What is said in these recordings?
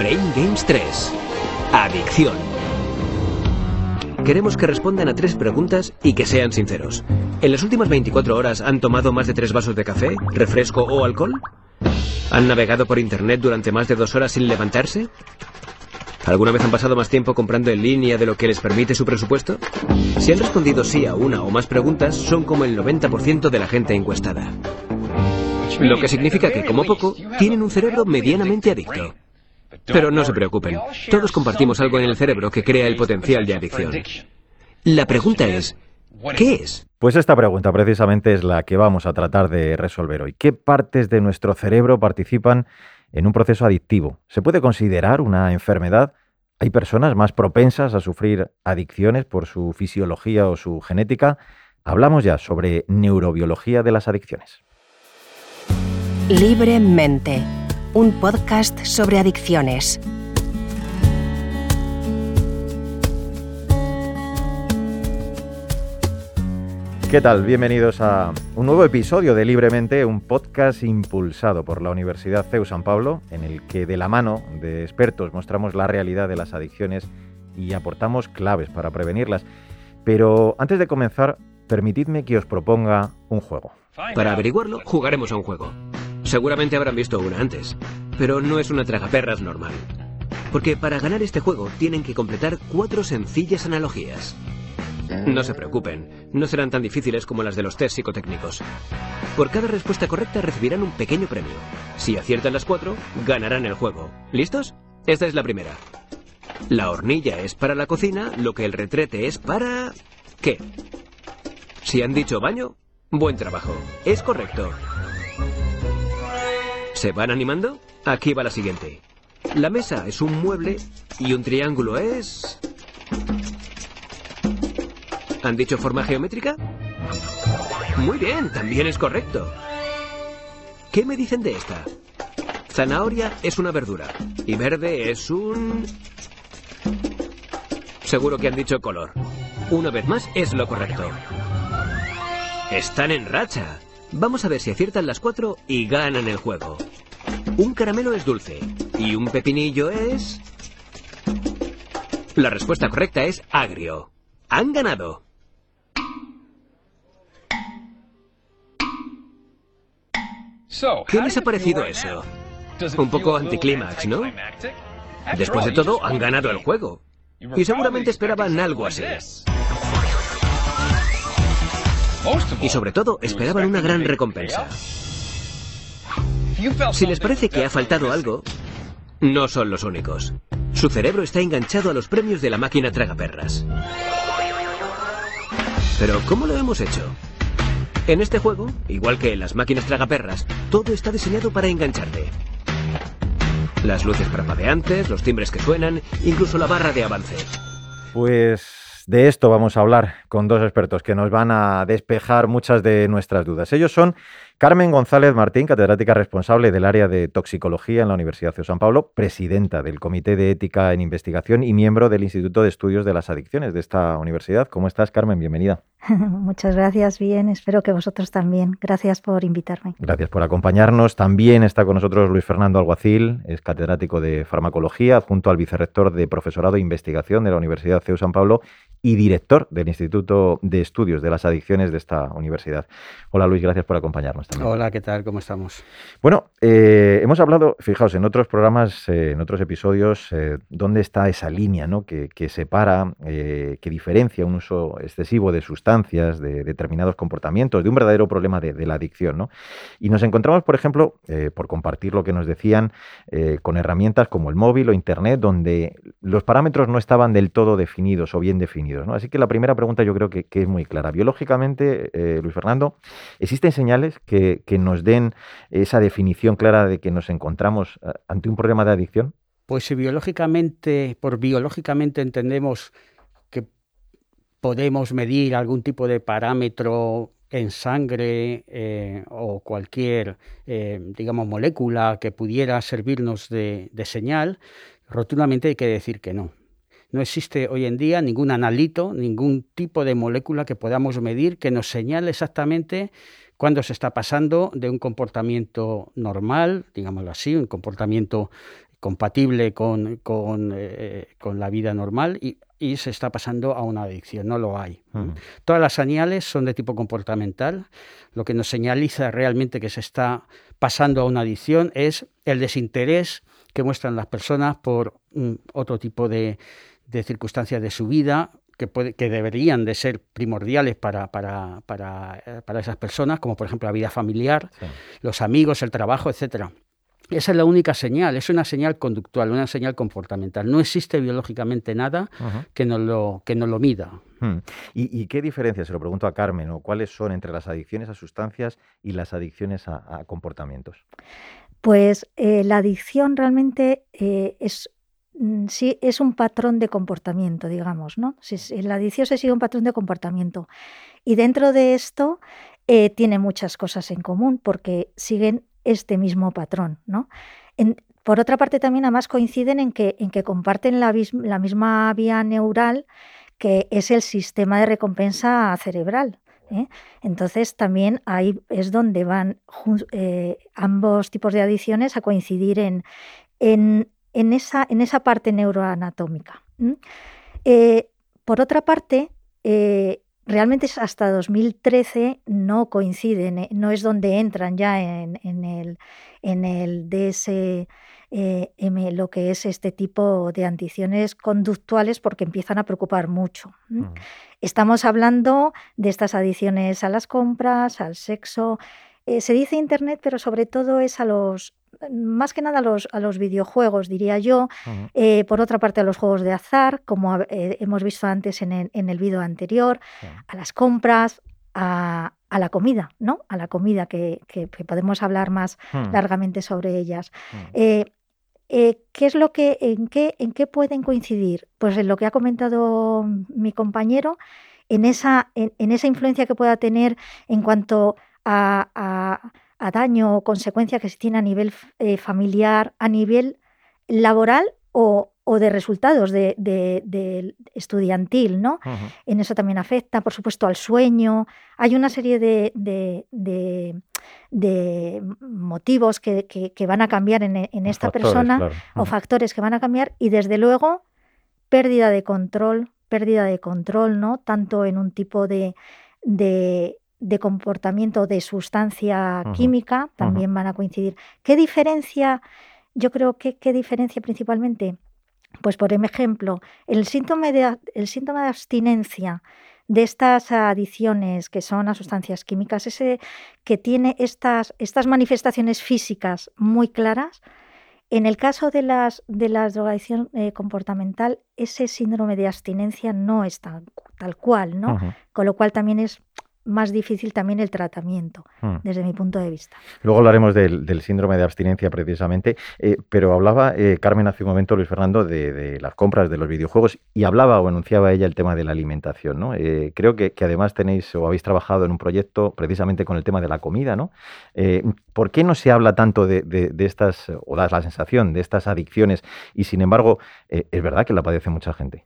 Brain Games 3. Adicción. Queremos que respondan a tres preguntas y que sean sinceros. ¿En las últimas 24 horas han tomado más de tres vasos de café, refresco o alcohol? ¿Han navegado por Internet durante más de dos horas sin levantarse? ¿Alguna vez han pasado más tiempo comprando en línea de lo que les permite su presupuesto? Si han respondido sí a una o más preguntas, son como el 90% de la gente encuestada. Lo que significa que, como poco, tienen un cerebro medianamente adicto. Pero no se preocupen, todos compartimos algo en el cerebro que crea el potencial de adicción. La pregunta es, ¿qué es? Pues esta pregunta precisamente es la que vamos a tratar de resolver hoy. ¿Qué partes de nuestro cerebro participan en un proceso adictivo? ¿Se puede considerar una enfermedad? ¿Hay personas más propensas a sufrir adicciones por su fisiología o su genética? Hablamos ya sobre neurobiología de las adicciones. Libremente, un podcast sobre adicciones. ¿Qué tal? Bienvenidos a un nuevo episodio de Libremente, un podcast impulsado por la Universidad CEU San Pablo, en el que de la mano de expertos mostramos la realidad de las adicciones y aportamos claves para prevenirlas. Pero antes de comenzar, permitidme que os proponga un juego. Para averiguarlo, jugaremos a un juego. Seguramente habrán visto una antes, pero no es una tragaperras normal. Porque para ganar este juego tienen que completar cuatro sencillas analogías. No se preocupen, no serán tan difíciles como las de los test psicotécnicos. Por cada respuesta correcta recibirán un pequeño premio. Si aciertan las cuatro, ganarán el juego. ¿Listos? Esta es la primera. La hornilla es para la cocina, lo que el retrete es para... ¿Qué? Si han dicho baño, buen trabajo. Es correcto. ¿Se van animando? Aquí va la siguiente. La mesa es un mueble y un triángulo es... ¿Han dicho forma geométrica? Muy bien, también es correcto. ¿Qué me dicen de esta? Zanahoria es una verdura y verde es un... Seguro que han dicho color. Una vez más es lo correcto. Están en racha. Vamos a ver si aciertan las cuatro y ganan el juego. Un caramelo es dulce y un pepinillo es... La respuesta correcta es agrio. Han ganado. ¿Qué les ha parecido eso? Un poco anticlímax, ¿no? Después de todo, han ganado el juego. Y seguramente esperaban algo así. Y sobre todo, esperaban una gran recompensa. Si les parece que ha faltado algo, no son los únicos. Su cerebro está enganchado a los premios de la máquina tragaperras. Pero, ¿cómo lo hemos hecho? En este juego, igual que en las máquinas tragaperras, todo está diseñado para engancharte. Las luces parpadeantes, los timbres que suenan, incluso la barra de avance. Pues de esto vamos a hablar con dos expertos que nos van a despejar muchas de nuestras dudas. Ellos son Carmen González Martín, catedrática responsable del área de toxicología en la Universidad de San Pablo, presidenta del Comité de Ética en Investigación y miembro del Instituto de Estudios de las Adicciones de esta universidad. ¿Cómo estás, Carmen? Bienvenida. Muchas gracias, bien, espero que vosotros también. Gracias por invitarme. Gracias por acompañarnos. También está con nosotros Luis Fernando Alguacil, es catedrático de farmacología, adjunto al vicerrector de profesorado e investigación de la Universidad CEU San Pablo y director del Instituto de Estudios de las Adicciones de esta universidad. Hola Luis, gracias por acompañarnos. Hola, ¿qué tal? ¿Cómo estamos? Bueno, eh, hemos hablado, fijaos, en otros programas, eh, en otros episodios, eh, dónde está esa línea ¿no? que, que separa, que diferencia un uso excesivo de sustancias, de determinados comportamientos, de un verdadero problema de, de la adicción. ¿no? Y nos encontramos, por ejemplo, por compartir lo que nos decían, con herramientas como el móvil o Internet, donde los parámetros no estaban del todo definidos o bien definidos. Así que la primera pregunta yo creo que, es muy clara. Biológicamente, Luis Fernando, ¿existen señales que, nos den esa definición clara de que nos encontramos eh, ante un problema de adicción? Pues si biológicamente, por biológicamente entendemos que podemos medir algún tipo de parámetro en sangre eh, o cualquier, digamos, molécula que pudiera servirnos de, señal, rotundamente hay que decir que no. No existe hoy en día ningún analito, ningún tipo de molécula que podamos medir que nos señale exactamente cuándo se está pasando de un comportamiento normal, digámoslo así, un comportamiento compatible con, con, la vida normal y, y, se está pasando a una adicción, no lo hay. Todas las señales son de tipo comportamental, lo que nos señaliza realmente que se está pasando a una adicción es el desinterés que muestran las personas por mm, otro tipo de, de circunstancias de su vida, que, que deberían de ser primordiales para, para, para, eh, para, esas personas, como por ejemplo la vida familiar, los amigos, el trabajo, etcétera. Esa es la única señal, es una señal conductual, una señal comportamental. No existe biológicamente nada que, nos lo, que lo mida. Hmm. ¿Y, qué diferencia, se lo pregunto a Carmen, o cuáles son entre las adicciones a sustancias y las adicciones a, comportamientos? Pues eh, la adicción realmente eh, es sí es un patrón de comportamiento, digamos, ¿no? La adicción sigue un patrón de comportamiento. Y dentro de esto eh, tiene muchas cosas en común porque siguen este mismo patrón, ¿no? por otra parte, también además coinciden en que, en que comparten la, misma vía neural que es el sistema de recompensa cerebral. ¿eh? Entonces también ahí es donde van eh, ambos tipos de adicciones a coincidir en en esa, en esa parte neuroanatómica. Eh, por otra parte, eh, realmente hasta 2013 no coinciden, eh, no es donde entran ya en, el, en el DSM lo que es este tipo de anticiones conductuales porque empiezan a preocupar mucho. Mm. Estamos hablando de estas adiciones a las compras, al sexo. se dice Internet, pero sobre todo es a los, más que nada a los, a los videojuegos, diría yo. Eh, por otra parte, a los juegos de azar, como eh, hemos visto antes en el, en el vídeo anterior, a las compras, a, a, la comida, ¿no? A la comida, que, que, podemos hablar más hmm. largamente sobre ellas. Hmm. Eh, ¿Qué es lo que, en qué, en qué pueden coincidir? Pues en lo que ha comentado mi compañero, en esa, en, en esa influencia que pueda tener en cuanto a a daño o consecuencia que se tiene a nivel eh, familiar, a nivel laboral o, de resultados de, estudiantil, ¿no? En eso también afecta, por supuesto, al sueño. Hay una serie de, motivos que, van a cambiar en, esta persona o factores que van a cambiar y desde luego pérdida de control, pérdida de control, ¿no? Tanto en un tipo de, de comportamiento de sustancia química también van a coincidir. ¿Qué diferencia? Yo creo que qué diferencia principalmente, pues por ejemplo, el síntoma de, el síntoma de abstinencia de estas adicciones que son a sustancias químicas, ese que tiene estas, estas manifestaciones físicas muy claras, en el caso de las de la drogadicción eh, comportamental, ese síndrome de abstinencia no es tal cual, ¿no? Con lo cual también es más difícil también el tratamiento, hmm. desde mi punto de vista. Luego hablaremos del, síndrome de abstinencia precisamente, eh, pero hablaba eh, Carmen hace un momento, Luis Fernando, de, las compras de los videojuegos y hablaba o enunciaba ella el tema de la alimentación. ¿no? Eh, creo que, además tenéis o habéis trabajado en un proyecto precisamente con el tema de la comida. ¿no? ¿Por qué no se habla tanto de, de, estas, o das la sensación, de estas adicciones y sin embargo es verdad que la padece mucha gente?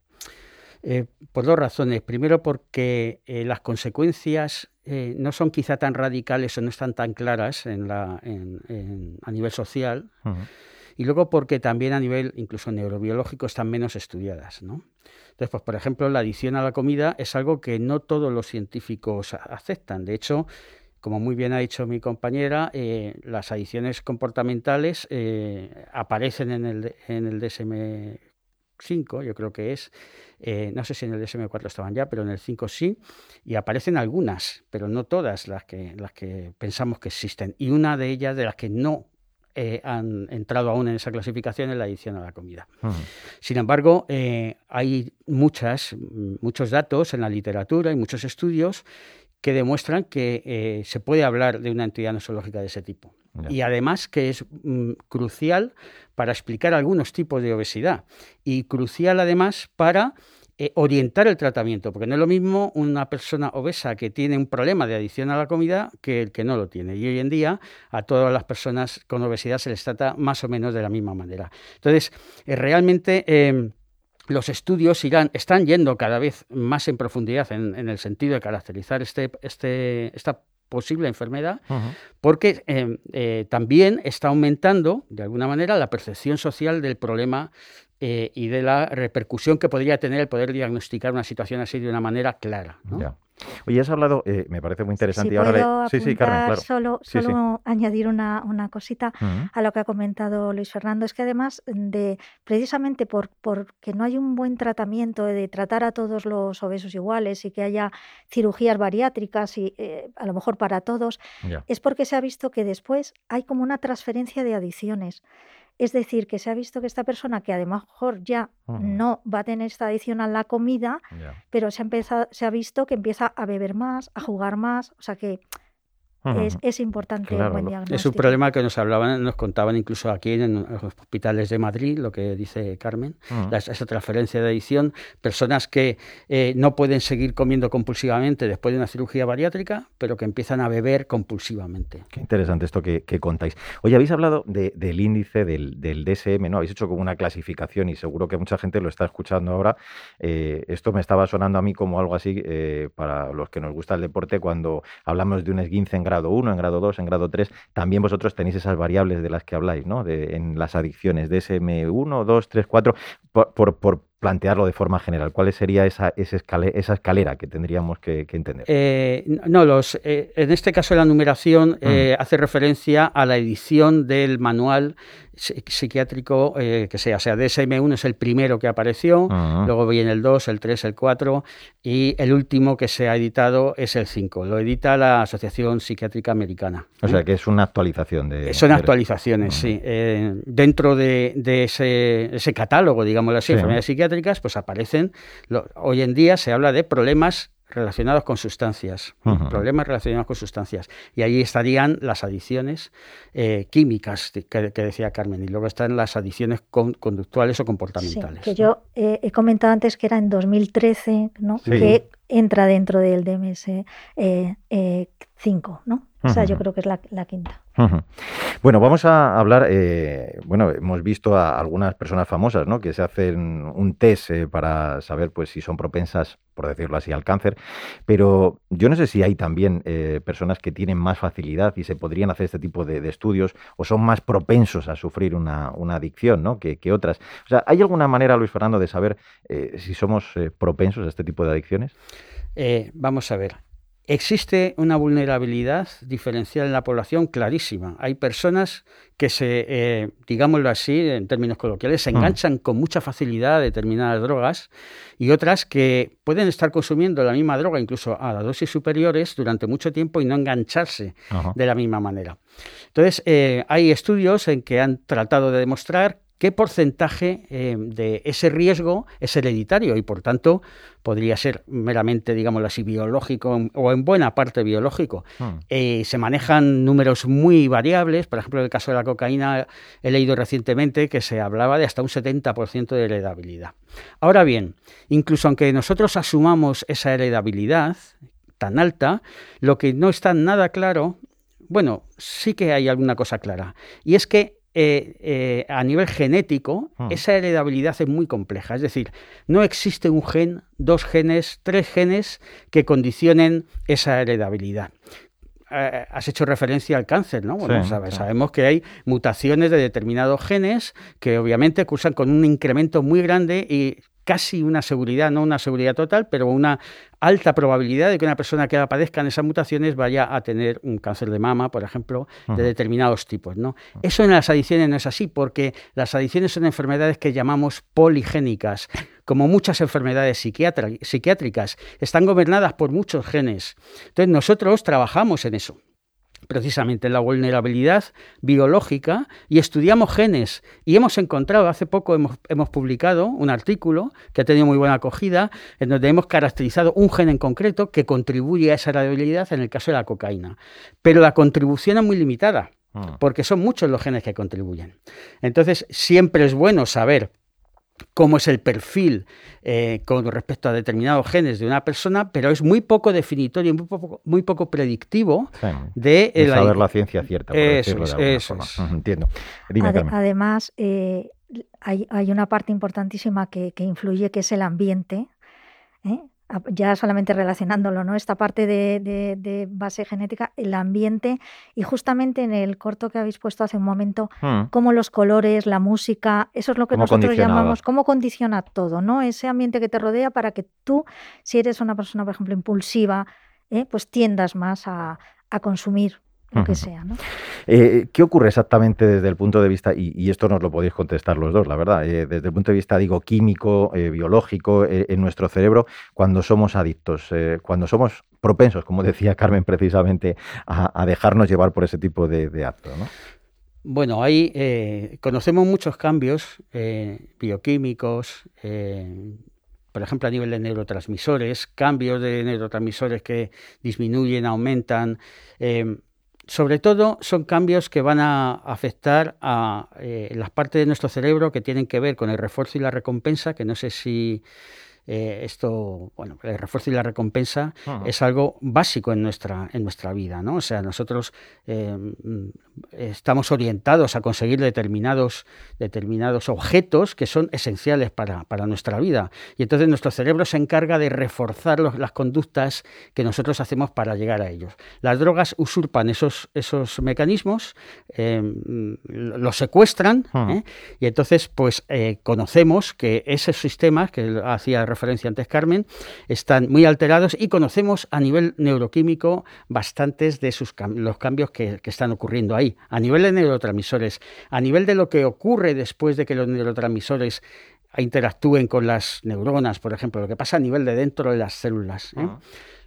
Eh, por dos razones. Primero, porque eh, las consecuencias eh, no son quizá tan radicales o no están tan claras en la, a nivel social. Y luego porque también a nivel incluso neurobiológico están menos estudiadas. ¿no? Entonces, pues, por ejemplo, la adicción a la comida es algo que no todos los científicos aceptan. De hecho, como muy bien ha dicho mi compañera, las adicciones comportamentales aparecen en el, en el DSM 5, yo creo que es, eh, no sé si en el DSM4 estaban ya, pero en el 5 sí, y aparecen algunas, pero no todas las que, las que pensamos que existen. Y una de ellas, de las que no eh, han entrado aún en esa clasificación, es la adicción a la comida. Sin embargo, eh, hay muchas, muchos datos en la literatura y muchos estudios que demuestran que se puede hablar de una entidad nosológica de ese tipo. Y además que es mm, crucial para explicar algunos tipos de obesidad y crucial además para eh, orientar el tratamiento, porque no es lo mismo una persona obesa que tiene un problema de adicción a la comida que el que no lo tiene. Y hoy en día a todas las personas con obesidad se les trata más o menos de la misma manera. Entonces, eh, realmente... Los estudios irán, están yendo cada vez más en profundidad en, el sentido de caracterizar este, este, esta posible enfermedad, porque em, eh, también está aumentando, de alguna manera, la percepción social del problema eh, y de la repercusión que podría tener el poder diagnosticar una situación así de una manera clara. Oye, has hablado, eh, me parece muy interesante. y ahora sí, sí, Carmen, claro. Solo, solo añadir una, una cosita a lo que ha comentado Luis Fernando. Es que además de precisamente por porque no hay un buen tratamiento de tratar a todos los obesos iguales y que haya cirugías bariátricas y eh, a lo mejor para todos, es porque se ha visto que después hay como una transferencia de adicciones. Es decir, que se ha visto que esta persona, que a lo mejor ya no va a tener esta adicción a la comida, pero se ha, empezado, se ha visto que empieza a beber más, a jugar más, o sea que es, importante el buen diagnóstico. Es un problema que nos hablaban, nos contaban incluso aquí en los hospitales de Madrid, lo que dice Carmen, esa transferencia de adicción, personas que eh, no pueden seguir comiendo compulsivamente después de una cirugía bariátrica, pero que empiezan a beber compulsivamente. Qué interesante esto que, contáis. Oye, habéis hablado del índice del, DSM, ¿no? Habéis hecho como una clasificación y seguro que mucha gente lo está escuchando ahora. Eh, esto me estaba sonando a mí como algo así eh, para los que nos gusta el deporte cuando hablamos de un esguince en grado 1, en grado 2, en grado 3, también vosotros tenéis esas variables de las que habláis, ¿no? De, en las adicciones, DSM1, 2, 3, 4, por, por, plantearlo de forma general. ¿Cuál sería esa, esa, escalera, que tendríamos que, entender? Eh, no, los, eh, en este caso la numeración eh, hace referencia a la edición del manual psiquiátrico que sea. O sea, DSM-1 es el primero que apareció, luego viene el 2, el 3, el 4 y el último que se ha editado es el 5. Lo edita la Asociación Psiquiátrica Americana. O sea, que es una actualización de... Son actualizaciones, sí. dentro de, ese, ese, catálogo, digamos así, enfermedades psiquiátricas, pues aparecen, hoy en día se habla de problemas relacionados con sustancias, problemas relacionados con sustancias. Y ahí estarían las adicciones eh, químicas que, decía Carmen, y luego están las adicciones conductuales o comportamentales. que yo eh, he comentado antes que era en 2013, ¿no? que entra dentro del DMS 5, eh, ¿no? O sea, yo creo que es la, quinta. Bueno, vamos a hablar, eh, bueno, hemos visto a algunas personas famosas, ¿no? Que se hacen un test eh, para saber, pues, si son propensas, por decirlo así, al cáncer. Pero yo no sé si hay también eh, personas que tienen más facilidad y se podrían hacer este tipo de, estudios o son más propensos a sufrir una, adicción, ¿no? Que, que, otras. O sea, ¿hay alguna manera, Luis Fernando, de saber si somos propensos a este tipo de adicciones? vamos a ver. Existe una vulnerabilidad diferencial en la población clarísima. Hay personas que se, eh, digámoslo así, en términos coloquiales, se mm. enganchan con mucha facilidad a determinadas drogas y otras que pueden estar consumiendo la misma droga, incluso a las dosis superiores, durante mucho tiempo y no engancharse de la misma manera. Entonces, eh, hay estudios en que han tratado de demostrar qué porcentaje eh, de ese riesgo es hereditario y por tanto podría ser meramente, digamos así, biológico o en buena parte biológico. Hmm. Eh, se manejan números muy variables, por ejemplo, en el caso de la cocaína he leído recientemente que se hablaba de hasta un 70% de heredabilidad. Ahora bien, incluso aunque nosotros asumamos esa heredabilidad tan alta, lo que no está nada claro, bueno, sí que hay alguna cosa clara, y es que eh, eh, a nivel genético, hmm. esa heredabilidad es muy compleja. Es decir, no existe un gen, dos genes, tres genes que condicionen esa heredabilidad. Eh, has hecho referencia al cáncer, ¿no? Bueno, sabemos que hay mutaciones de determinados genes que obviamente cursan con un incremento muy grande y casi una seguridad, no una seguridad total, pero una alta probabilidad de que una persona que padezca en esas mutaciones vaya a tener un cáncer de mama, por ejemplo, de determinados tipos. ¿no? Eso en las adicciones no es así, porque las adicciones son enfermedades que llamamos poligénicas, como muchas enfermedades psiquiátricas, están gobernadas por muchos genes. Entonces nosotros trabajamos en eso precisamente en la vulnerabilidad biológica y estudiamos genes. Y hemos encontrado, hace poco hemos, hemos, publicado un artículo que ha tenido muy buena acogida, en donde hemos caracterizado un gen en concreto que contribuye a esa heredabilidad en el caso de la cocaína. Pero la contribución es muy limitada, ah. porque son muchos los genes que contribuyen. Entonces, siempre es bueno saber cómo es el perfil eh, con respecto a determinados genes de una persona, pero es muy poco definitorio, muy poco, muy poco predictivo de, saber la, ciencia cierta. Por decirlo de forma. Entiendo. además, eh, hay, una parte importantísima que, influye, que es el ambiente. ¿eh? Ya solamente relacionándolo, ¿no? Esta parte de, base genética, el ambiente y justamente en el corto que habéis puesto hace un momento, hmm. cómo los colores, la música, eso es lo que nosotros llamamos, cómo condiciona todo, ¿no? Ese ambiente que te rodea para que tú, si eres una persona, por ejemplo, impulsiva, ¿eh? pues tiendas más a, a consumir lo que sea. ¿no? Eh, ¿Qué ocurre exactamente desde el punto de vista, y, esto nos lo podéis contestar los dos, la verdad, eh, desde el punto de vista, digo, químico, eh, biológico, en nuestro cerebro, cuando somos adictos, cuando somos propensos, como decía Carmen precisamente, a, dejarnos llevar por ese tipo de, actos? ¿no? Bueno, ahí conocemos muchos cambios bioquímicos, por ejemplo, a nivel de neurotransmisores, cambios de neurotransmisores que disminuyen, aumentan sobre todo son cambios que van a afectar a eh, las partes de nuestro cerebro que tienen que ver con el refuerzo y la recompensa, que no sé si eh, esto, bueno, el refuerzo y la recompensa es algo básico en nuestra, en nuestra vida, ¿no? O sea, nosotros eh, estamos orientados a conseguir determinados, determinados objetos que son esenciales para, nuestra vida. Y entonces nuestro cerebro se encarga de reforzar las conductas que nosotros hacemos para llegar a ellos. Las drogas usurpan esos, esos mecanismos, eh, los secuestran, y entonces pues conocemos que esos sistemas que hacía referencia antes Carmen, están muy alterados y conocemos a nivel neuroquímico bastantes de sus los cambios que, están ocurriendo ahí, a nivel de neurotransmisores, a nivel de lo que ocurre después de que los neurotransmisores interactúen con las neuronas, por ejemplo, lo que pasa a nivel de dentro de las células. ¿eh? Ah.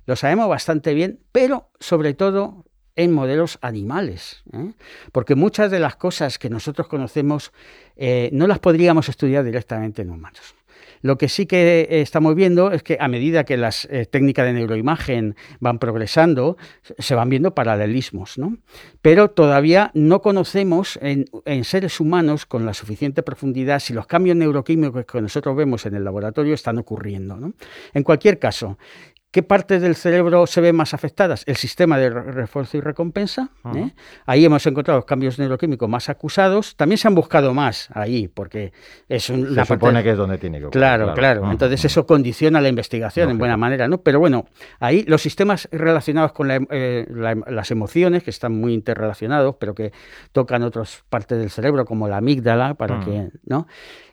Lo sabemos bastante bien, pero sobre todo en modelos animales, ¿eh? porque muchas de las cosas que nosotros conocemos eh, no las podríamos estudiar directamente en humanos. Lo que sí que eh, estamos viendo es que a medida que las eh, técnicas de neuroimagen van progresando, se van viendo paralelismos, ¿no? Pero todavía no conocemos en, seres humanos con la suficiente profundidad si los cambios neuroquímicos que nosotros vemos en el laboratorio están ocurriendo. En cualquier caso, ¿Qué partes del cerebro se ven más afectadas? El sistema de refuerzo y recompensa. ¿eh? Ahí hemos encontrado cambios neuroquímicos más acusados. También se han buscado más ahí, porque es un, se supone que es donde tiene que ocurrir. Claro, claro. Entonces eso condiciona la investigación en buena manera, ¿no? Pero bueno, ahí los sistemas relacionados con eh, las emociones, que están muy interrelacionados, pero que tocan otras partes del cerebro, como la amígdala, para que, ¿no?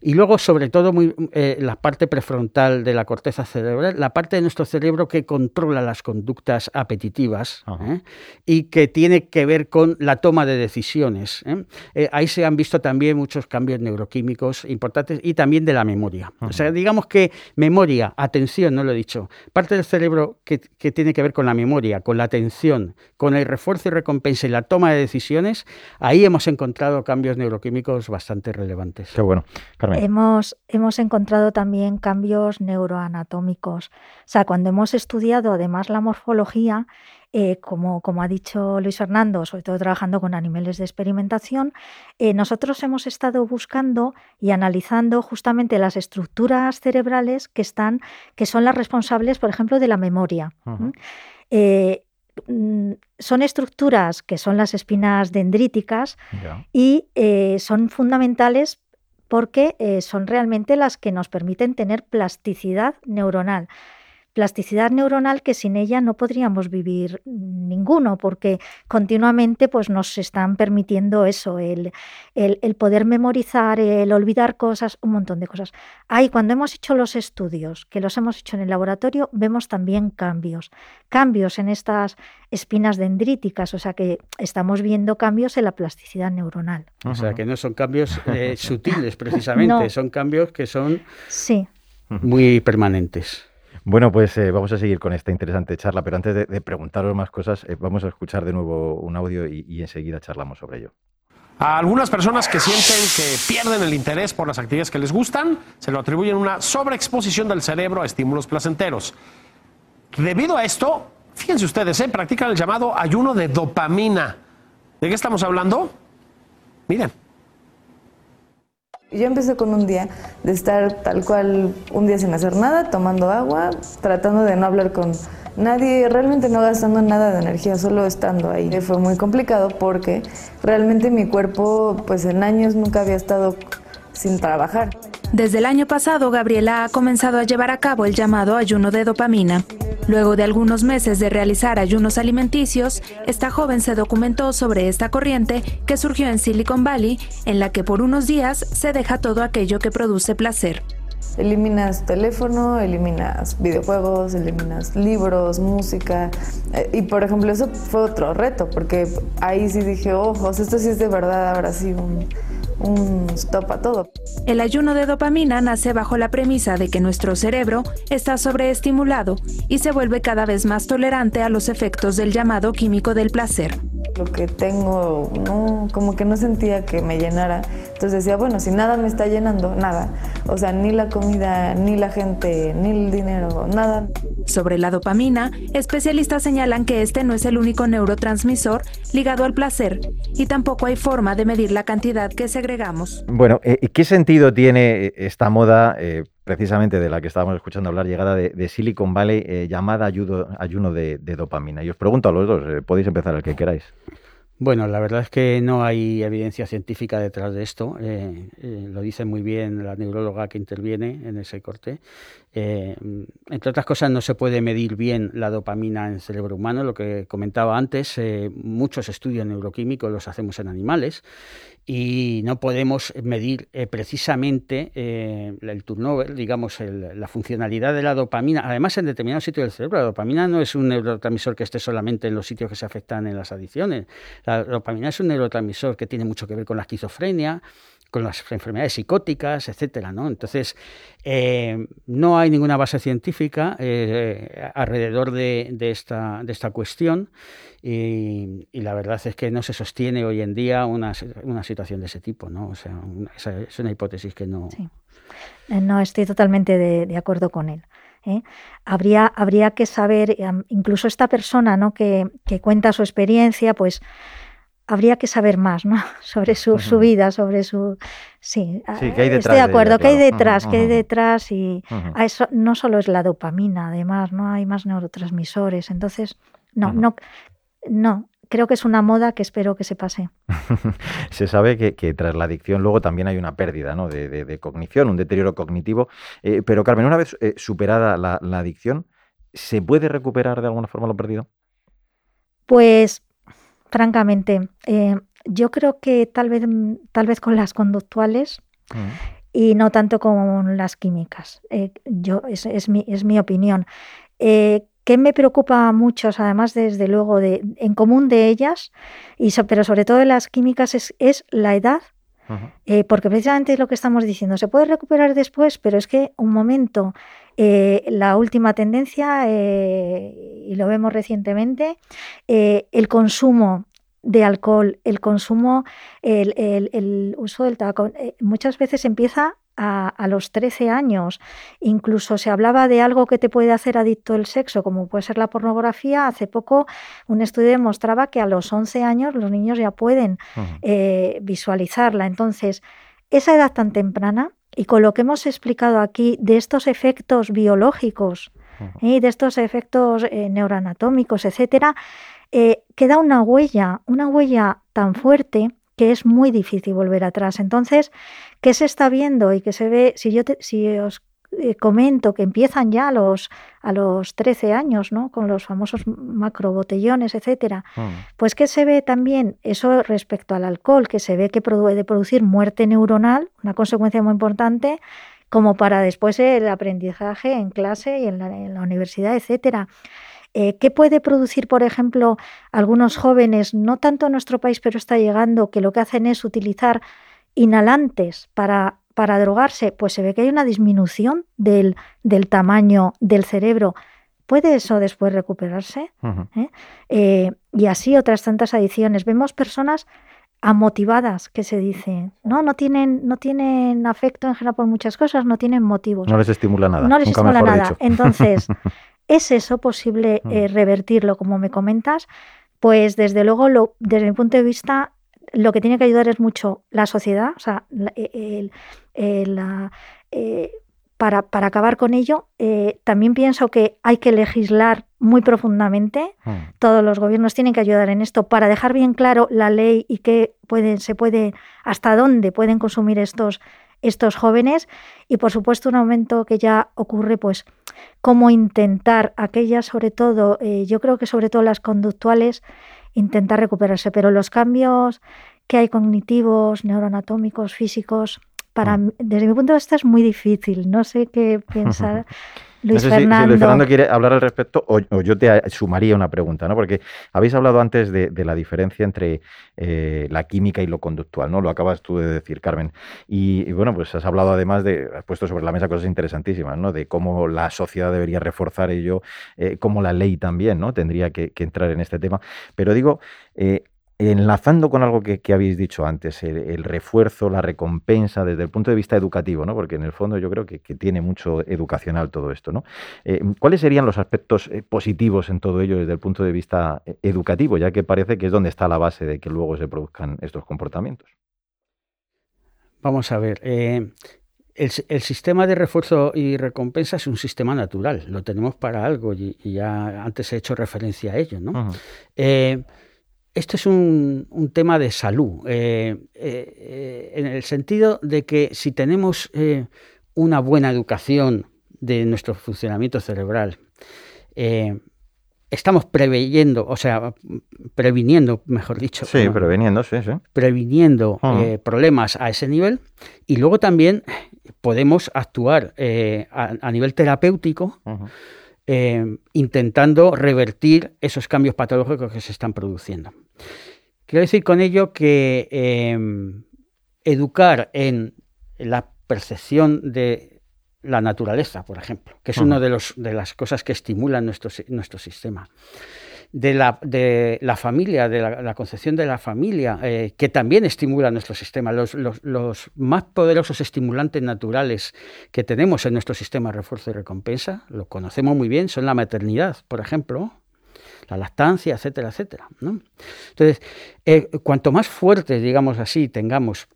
Y luego, sobre todo, muy, eh, la parte prefrontal de la corteza cerebral, la parte de nuestro cerebro que controla las conductas apetitivas ¿eh? y que tiene que ver con la toma de decisiones. ¿eh? ahí se han visto también muchos cambios neuroquímicos importantes y también de la memoria. O sea, digamos que memoria, atención, no lo he dicho, parte del cerebro que, que tiene que ver con la memoria, con la atención, con el refuerzo y recompensa y la toma de decisiones, ahí hemos encontrado cambios neuroquímicos bastante relevantes. Qué bueno. Carmen. Hemos, hemos encontrado también cambios neuroanatómicos. O sea, cuando hemos estudiado además la morfología, eh, como, como, ha dicho Luis Fernando, sobre todo trabajando con animales de experimentación, eh, nosotros hemos estado buscando y analizando justamente las estructuras cerebrales que están, que son las responsables, por ejemplo, de la memoria. Eh, mm, son estructuras que son las espinas dendríticas y son fundamentales porque eh, son realmente las que nos permiten tener plasticidad neuronal plasticidad neuronal que sin ella no podríamos vivir ninguno, porque continuamente pues, nos están permitiendo eso, el, el, poder memorizar, el olvidar cosas, un montón de cosas. Ahí, cuando hemos hecho los estudios, que los hemos hecho en el laboratorio, vemos también cambios, cambios en estas espinas dendríticas, o sea que estamos viendo cambios en la plasticidad neuronal. O sea que no son cambios eh, sutiles precisamente, son cambios que son sí. muy permanentes. Bueno, pues eh, vamos a seguir con esta interesante charla, pero antes de, preguntaros más cosas, eh, vamos a escuchar de nuevo un audio y, enseguida charlamos sobre ello. A algunas personas que sienten que pierden el interés por las actividades que les gustan, se lo atribuyen una sobreexposición del cerebro a estímulos placenteros. Debido a esto, fíjense ustedes, ¿eh? practican el llamado ayuno de dopamina. ¿De qué estamos hablando? Miren. Yo empecé con un día de estar tal cual un día sin hacer nada, tomando agua, tratando de no hablar con nadie, realmente no gastando nada de energía, solo estando ahí. Fue muy complicado porque realmente mi cuerpo pues en años nunca había estado sin trabajar. Desde el año pasado, Gabriela ha comenzado a llevar a cabo el llamado ayuno de dopamina. Luego de algunos meses de realizar ayunos alimenticios, esta joven se documentó sobre esta corriente que surgió en Silicon Valley, en la que por unos días se deja todo aquello que produce placer. Eliminas teléfono, eliminas videojuegos, eliminas libros, música. Eh, y por ejemplo, eso fue otro reto, porque ahí sí dije, ojos, esto sí es de verdad ahora sí un, un stop a todo. El ayuno de dopamina nace bajo la premisa de que nuestro cerebro está sobreestimulado y se vuelve cada vez más tolerante a los efectos del llamado químico del placer. Lo que tengo, no, como que no sentía que me llenara. Entonces decía, bueno, si nada me está llenando, nada. O sea, ni la comida, ni la gente, ni el dinero, nada. Sobre la dopamina, especialistas señalan que este no es el único neurotransmisor ligado al placer y tampoco hay forma de medir la cantidad que segregamos. Bueno, eh, ¿qué sentido tiene eh, esta moda, eh, precisamente de la que estábamos escuchando hablar, llegada de, Silicon Valley, llamada ayuno de, de, dopamina? Y os pregunto a los dos, podéis empezar el que queráis. Bueno, la verdad es que no hay evidencia científica detrás de esto. Eh, eh, lo dice muy bien la neuróloga que interviene en ese corte. Eh, entre otras cosas, no se puede medir bien la dopamina en el cerebro humano. Lo que comentaba antes, muchos estudios neuroquímicos los hacemos en animales y no podemos medir eh, precisamente eh, el turnover, digamos, la funcionalidad de la dopamina. Además, en determinados sitios del cerebro, la dopamina no es un neurotransmisor que esté solamente en los sitios que se afectan en las adicciones. La dopamina es un neurotransmisor que tiene mucho que ver con la esquizofrenia, con las enfermedades psicóticas, etcétera, ¿no? Entonces, eh, no hay ninguna base científica eh, alrededor de, esta, de esta cuestión y, la verdad es que no se sostiene hoy en día una, situación de ese tipo, ¿no? O sea, es una hipótesis que no... Eh, no, estoy totalmente de, acuerdo con él. Habría, habría que saber, incluso esta persona ¿no? que, que cuenta su experiencia, pues habría que saber más, ¿no? Sobre su, su vida, sobre su... Sí, sí ¿qué hay detrás estoy de acuerdo, ¿qué hay detrás? ¿Qué hay detrás? Y eso no solo es la dopamina, además, ¿no? Hay más neurotransmisores. Entonces, no, no, no. Creo que es una moda que espero que se pase. se sabe que, que, tras la adicción luego también hay una pérdida ¿no? de, de, cognición, un deterioro cognitivo. Eh, pero Carmen, una vez eh, superada la, la adicción, ¿se puede recuperar de alguna forma lo perdido? Pues francamente. Eh, yo creo que tal vez, tal vez con las conductuales mm. y no tanto con las químicas. Eh, yo, es, es, mi, es, mi, opinión. Eh, ¿Qué me preocupa mucho, además desde luego de, en común de ellas, y pero sobre todo de las químicas, es, es la edad porque precisamente es lo que estamos diciendo, se puede recuperar después, pero es que un momento, la última tendencia, y lo vemos recientemente, el consumo de alcohol, el consumo, el, uso del tabaco, eh, muchas veces empieza a, los 13 años. Incluso se hablaba de algo que te puede hacer adicto el sexo, como puede ser la pornografía. Hace poco un estudio demostraba que a los 11 años los niños ya pueden eh, visualizarla. Entonces, esa edad tan temprana y con lo que hemos explicado aquí de estos efectos biológicos y de estos efectos eh, neuroanatómicos, etcétera, eh, queda una huella, una huella tan fuerte que es muy difícil volver atrás. Entonces, ¿qué se está viendo y que se ve? Si yo si os eh, comento que empiezan ya a los, a los 13 años, ¿no? Con los famosos macrobotellones, etcétera. Mm. Pues que se ve también eso respecto al alcohol, que se ve que puede producir muerte neuronal, una consecuencia muy importante, como para después el aprendizaje en clase y en la, en la universidad, etcétera. Eh, ¿Qué puede producir, por ejemplo, algunos jóvenes, no tanto en nuestro país, pero está llegando, que lo que hacen es utilizar inhalantes para, para drogarse? Pues se ve que hay una disminución del, del tamaño del cerebro. ¿Puede eso después recuperarse? ¿Eh? Eh, y así otras tantas adiciones. Vemos personas amotivadas, que se dice, ¿no? No tienen, no tienen afecto en general por muchas cosas, no tienen motivos. No les estimula nada. No les estimula nada. Entonces, ¿Es eso posible mm. eh, revertirlo, como me comentas? Pues desde luego, lo, desde mi punto de vista, lo que tiene que ayudar es mucho la sociedad, o sea, eh, para, para, acabar con ello, eh, también pienso que hay que legislar muy profundamente. Mm. Todos los gobiernos tienen que ayudar en esto para dejar bien claro la ley y qué pueden, se puede, hasta dónde pueden consumir estos estos jóvenes y por supuesto un aumento que ya ocurre pues cómo intentar aquellas sobre todo eh, yo creo que sobre todo las conductuales intentar recuperarse pero los cambios que hay cognitivos neuroanatómicos físicos para Mm. desde mi punto de vista es muy difícil no sé qué piensa Luis no sé si- si Fernando Luis Fernando quiere hablar al respecto o, o yo te sumaría una pregunta, ¿no? Porque habéis hablado antes de, de la diferencia entre eh, la química y lo conductual, ¿no? Lo acabas tú de decir, Carmen. Y, y, bueno, pues has hablado además de, has puesto sobre la mesa cosas interesantísimas, ¿no? De cómo la sociedad debería reforzar ello, eh, cómo la ley también, ¿no? Tendría que, que entrar en este tema. Pero digo, eh, enlazando con algo que, que habéis dicho antes, el, el refuerzo, la recompensa desde el punto de vista educativo, ¿no? Porque en el fondo yo creo que, que tiene mucho educacional todo esto, ¿no? Eh, ¿Cuáles serían los aspectos eh, positivos en todo ello desde el punto de vista eh, educativo, ya que parece que es donde está la base de que luego se produzcan estos comportamientos? Vamos a ver. eh, el, sistema de refuerzo y recompensa es un sistema natural. Lo tenemos para algo y, y ya antes he hecho referencia a ello, ¿no? Eh, esto es un, un tema de salud, eh, eh, eh, en el sentido de que si tenemos eh, una buena educación de nuestro funcionamiento cerebral, estamos preveyendo, o sea, previniendo, mejor dicho, Sí, ¿no? preveniendo, sí, sí. previniendo eh, problemas a ese nivel y luego también podemos actuar eh, a, a nivel terapéutico Ujú. Eh, intentando revertir esos cambios patológicos que se están produciendo. Quiero decir con ello que eh, educar en la percepción de la naturaleza, por ejemplo, que es Ujú. una de, las cosas que estimulan nuestro, nuestro sistema, de la, de la familia, de la, la concepción de la familia, eh, que también estimula nuestro sistema. Los, los- más poderosos estimulantes naturales que tenemos en nuestro sistema de refuerzo y recompensa, lo conocemos muy bien, son la maternidad, por ejemplo, la lactancia, etcétera, etcétera. Entonces, eh, cuanto más fuertes, digamos así, tengamos,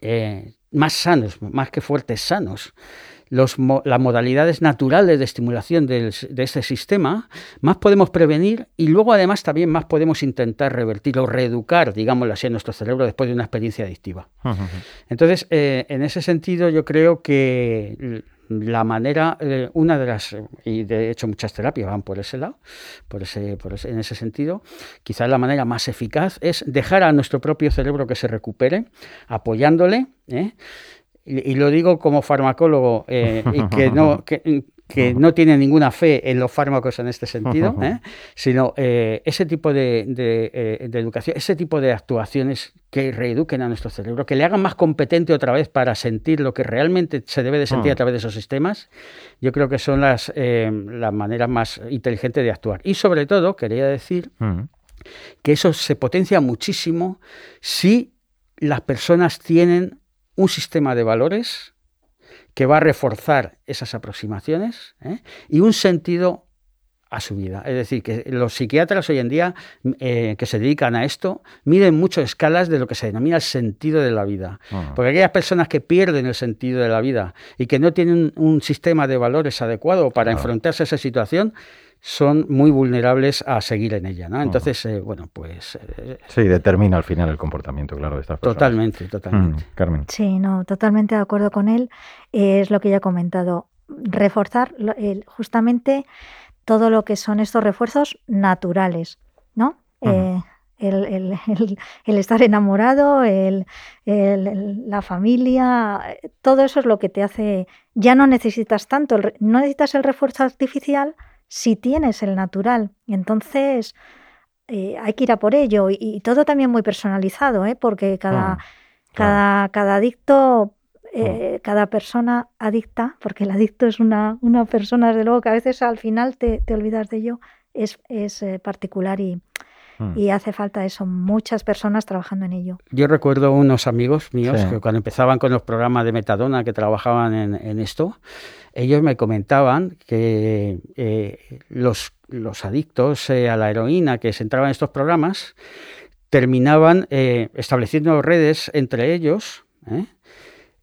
eh, más sanos, más que fuertes, sanos, los las modalidades naturales de estimulación del de ese sistema, más podemos prevenir y luego además también más podemos intentar revertir o reeducar, digámoslo así, nuestro cerebro después de una experiencia adictiva. Entonces, eh, en ese sentido, yo creo que la manera, eh, una de las, y de hecho muchas terapias van por ese lado, por ese, por ese- en ese sentido, quizás la manera más eficaz es dejar a nuestro propio cerebro que se recupere, apoyándole, ¿eh? Y, y lo digo como farmacólogo eh, y que no, que, que no tiene ninguna fe en los fármacos en este sentido, ¿eh? sino eh, ese tipo de, de, de educación, ese tipo de actuaciones que reeduquen a nuestro cerebro, que le hagan más competente otra vez para sentir lo que realmente se debe de sentir a Mm. través de esos sistemas, yo creo que son las, eh, las maneras más inteligentes de actuar. Y sobre todo, quería decir Ujú. que eso se potencia muchísimo si las personas tienen un sistema de valores que va a reforzar esas aproximaciones ¿eh? y un sentido a su vida. Es decir, que los psiquiatras hoy en día eh, que se dedican a esto miden mucho escalas de lo que se denomina el sentido de la vida. Ujú. Porque aquellas personas que pierden el sentido de la vida y que no tienen un sistema de valores adecuado para enfrentarse a esa situación, son muy vulnerables a seguir en ella. ¿no? Entonces, eh, bueno, pues eh, Sí, determina al final el comportamiento, claro, de estas personas. totalmente, totalmente. Mm, Carmen. Sí, no, totalmente de acuerdo con él. Eh, es lo que ya he comentado. Reforzar justamente todo lo que son estos refuerzos naturales, ¿no? Eh, el, el- el- el estar enamorado, el, el- el- la familia, todo eso es lo que te hace. Ya no necesitas tanto, no necesitas el refuerzo artificial si tienes el natural. Entonces eh, hay que ir a por ello. Y, y todo también muy personalizado, ¿eh? porque cada, Mm, cada, cada adicto, eh, cada persona adicta, porque el adicto es una, una persona, desde luego que a veces al final te, te olvidas de ello, es, es eh, particular y, Mm. y hace falta eso, muchas personas trabajando en ello. Yo recuerdo unos amigos míos Sí. que cuando empezaban con los programas de metadona que trabajaban en, en esto, ellos me comentaban que eh, los, los adictos eh, a la heroína que se entraban en estos programas terminaban eh, estableciendo redes entre ellos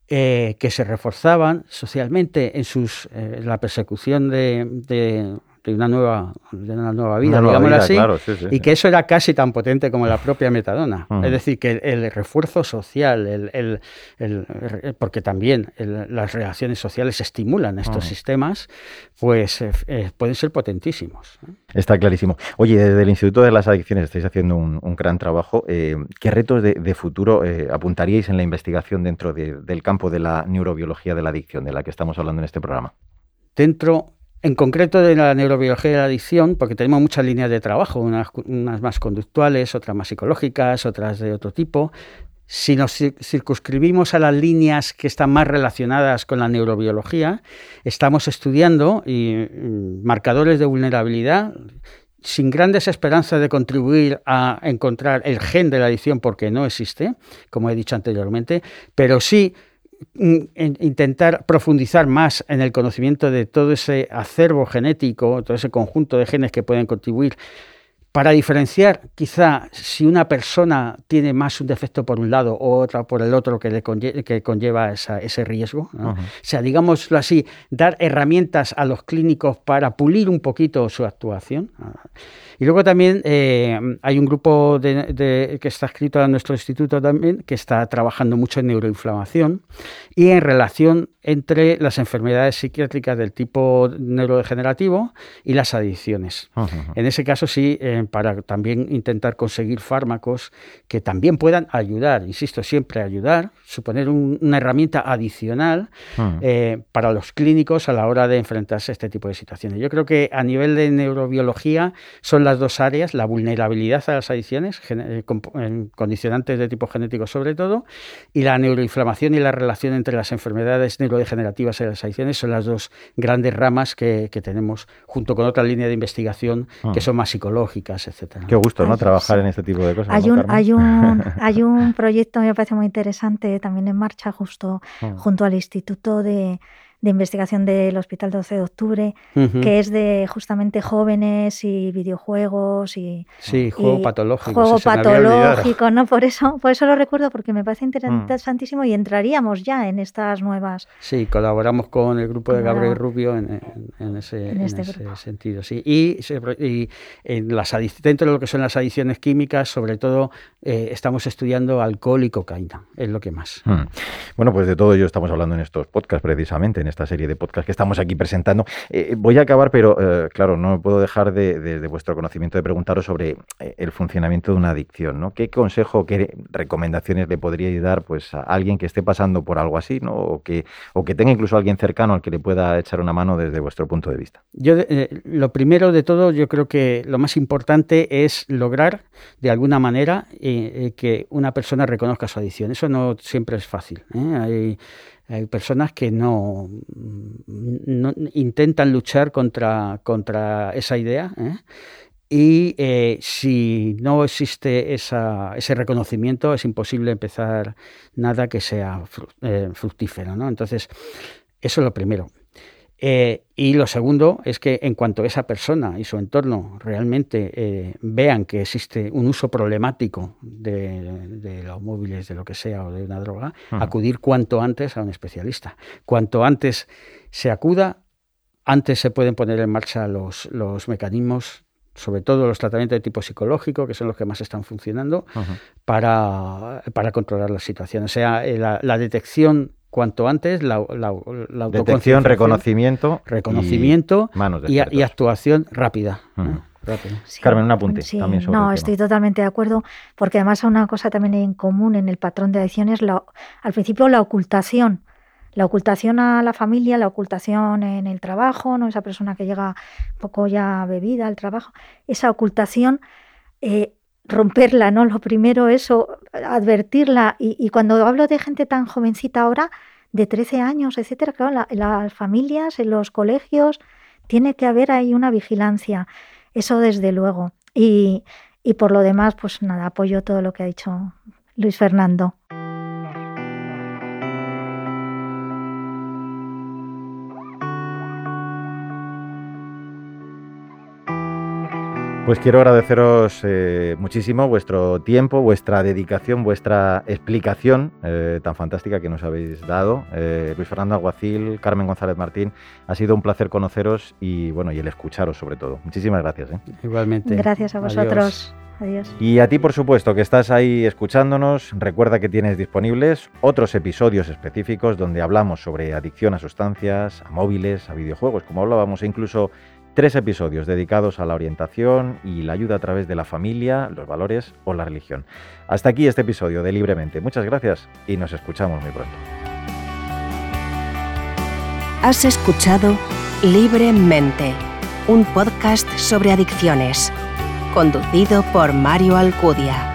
que se reforzaban socialmente en sus, la persecución de- de una nueva, de una nueva vida, digámoslo así, y que eso era casi tan potente como la propia metadona. Es decir, que el, refuerzo social, el, porque también las relaciones sociales estimulan estos sistemas, pues eh, eh, pueden ser potentísimos. Está clarísimo. Oye, desde el Instituto de las Adicciones estáis haciendo un, gran trabajo. Eh, ¿Qué retos de, futuro apuntaríais en la investigación dentro del campo de la neurobiología de la adicción, de la que estamos hablando en este programa? Dentro en concreto de la neurobiología de la adicción, porque tenemos muchas líneas de trabajo, unas, más conductuales, otras más psicológicas, otras de otro tipo. Si nos circunscribimos a las líneas que están más relacionadas con la neurobiología, estamos estudiando mm, marcadores de vulnerabilidad sin grandes esperanzas de contribuir a encontrar el gen de la adicción porque no existe, como he dicho anteriormente, pero sí intentar profundizar más en el conocimiento de todo ese acervo genético, todo ese conjunto de genes que pueden contribuir para diferenciar quizá si una persona tiene más un defecto por un lado o otra por el otro que, le que conlleva ese riesgo. O sea, digámoslo así, dar herramientas a los clínicos para pulir un poquito su actuación. Y luego también eh, hay un grupo que está escrito en nuestro instituto también que está trabajando mucho en neuroinflamación y en relación entre las enfermedades psiquiátricas del tipo neurodegenerativo y las adicciones. En ese caso sí, eh, para también intentar conseguir fármacos que también puedan ayudar, insisto, siempre ayudar, suponer una herramienta adicional eh, para los clínicos a la hora de enfrentarse a este tipo de situaciones. Yo creo que a nivel de neurobiología son las dos áreas, la vulnerabilidad a las adicciones, eh, condicionantes de tipo genético sobre todo, y la neuroinflamación y la relación entre las enfermedades neuro degenerativas y las adicciones son las dos grandes ramas que, tenemos, junto con otra línea de investigación que ah. son más psicológicas, etcétera. Qué gusto, ¿no? Trabajar en este tipo de cosas. Hay, un, hay, un, hay un proyecto, me parece muy interesante, también en marcha justo ah. junto al Instituto de de investigación del Hospital 12 de Octubre, que es de justamente jóvenes y videojuegos y... Sí, juego patológico. Juego patológico, ¿no? Por eso, por eso lo recuerdo, porque me parece interesantísimo y entraríamos ya en estas nuevas... Sí, colaboramos con el grupo de Gabriel Rubio en, ese, este sentido, sí. Y, en las dentro de lo que son las adiciones químicas, sobre todo, eh, estamos estudiando alcohol y cocaína, es lo que más. Hmm. Bueno, pues de todo ello estamos hablando en estos podcasts precisamente, en esta serie de podcasts que estamos aquí presentando. Eh, voy a acabar, pero eh, claro, no puedo dejar de, vuestro conocimiento de preguntaros sobre eh, el funcionamiento de una adicción. ¿no? ¿Qué consejo, qué recomendaciones le podríais dar pues, a alguien que esté pasando por algo así, ¿no? o, que, o que tenga incluso alguien cercano al que le pueda echar una mano desde vuestro punto de vista? Yo, lo primero de todo, yo creo que lo más importante es lograr de alguna manera que una persona reconozca su adicción. Eso no siempre es fácil. Hay, hay personas que no, intentan luchar contra, contra esa idea. ¿eh? Y eh, si no existe esa, ese reconocimiento, es imposible empezar nada que sea eh, fructífero. ¿no? Entonces, eso es lo primero. Eh, y lo segundo es que en cuanto esa persona y su entorno realmente eh, vean que existe un uso problemático de, los móviles, de lo que sea, o de una droga, acudir cuanto antes a un especialista. Cuanto antes se acuda, antes se pueden poner en marcha los, los mecanismos sobre todo los tratamientos de tipo psicológico, que son los que más están funcionando, para, para, controlar la situación. O sea, eh, la detección cuanto antes la, la, Detección, reconocimiento. Reconocimiento y, actuación rápida. Carmen, un apunte también sobre No, estoy totalmente de acuerdo, porque además hay una cosa también en común en el patrón de adicciones, al principio la ocultación. La ocultación a la familia, la ocultación en el trabajo, ¿no? esa persona que llega un poco ya bebida al trabajo, esa ocultación eh, romperla, ¿no? Lo primero eso, advertirla. Y, cuando hablo de gente tan jovencita ahora, de 13 años, etcétera, claro, en las familias, en los colegios, tiene que haber ahí una vigilancia. Eso desde luego. Y, y por lo demás, pues nada, apoyo todo lo que ha dicho Luis Fernando. Pues quiero agradeceros eh, muchísimo vuestro tiempo, vuestra dedicación, vuestra explicación eh, tan fantástica que nos habéis dado. Eh, Luis Fernando Aguacil, Carmen González Martín, ha sido un placer conoceros y bueno y el escucharos sobre todo. Muchísimas gracias. Igualmente. Gracias a vosotros. Adiós. Y a ti, por supuesto, que estás ahí escuchándonos, recuerda que tienes disponibles otros episodios específicos donde hablamos sobre adicción a sustancias, a móviles, a videojuegos, como hablábamos, e incluso Tres episodios dedicados a la orientación y la ayuda a través de la familia, los valores o la religión. Hasta aquí este episodio de Libremente. Muchas gracias y nos escuchamos muy pronto. Has escuchado Libremente, un podcast sobre adicciones, conducido por Mario Alcudia.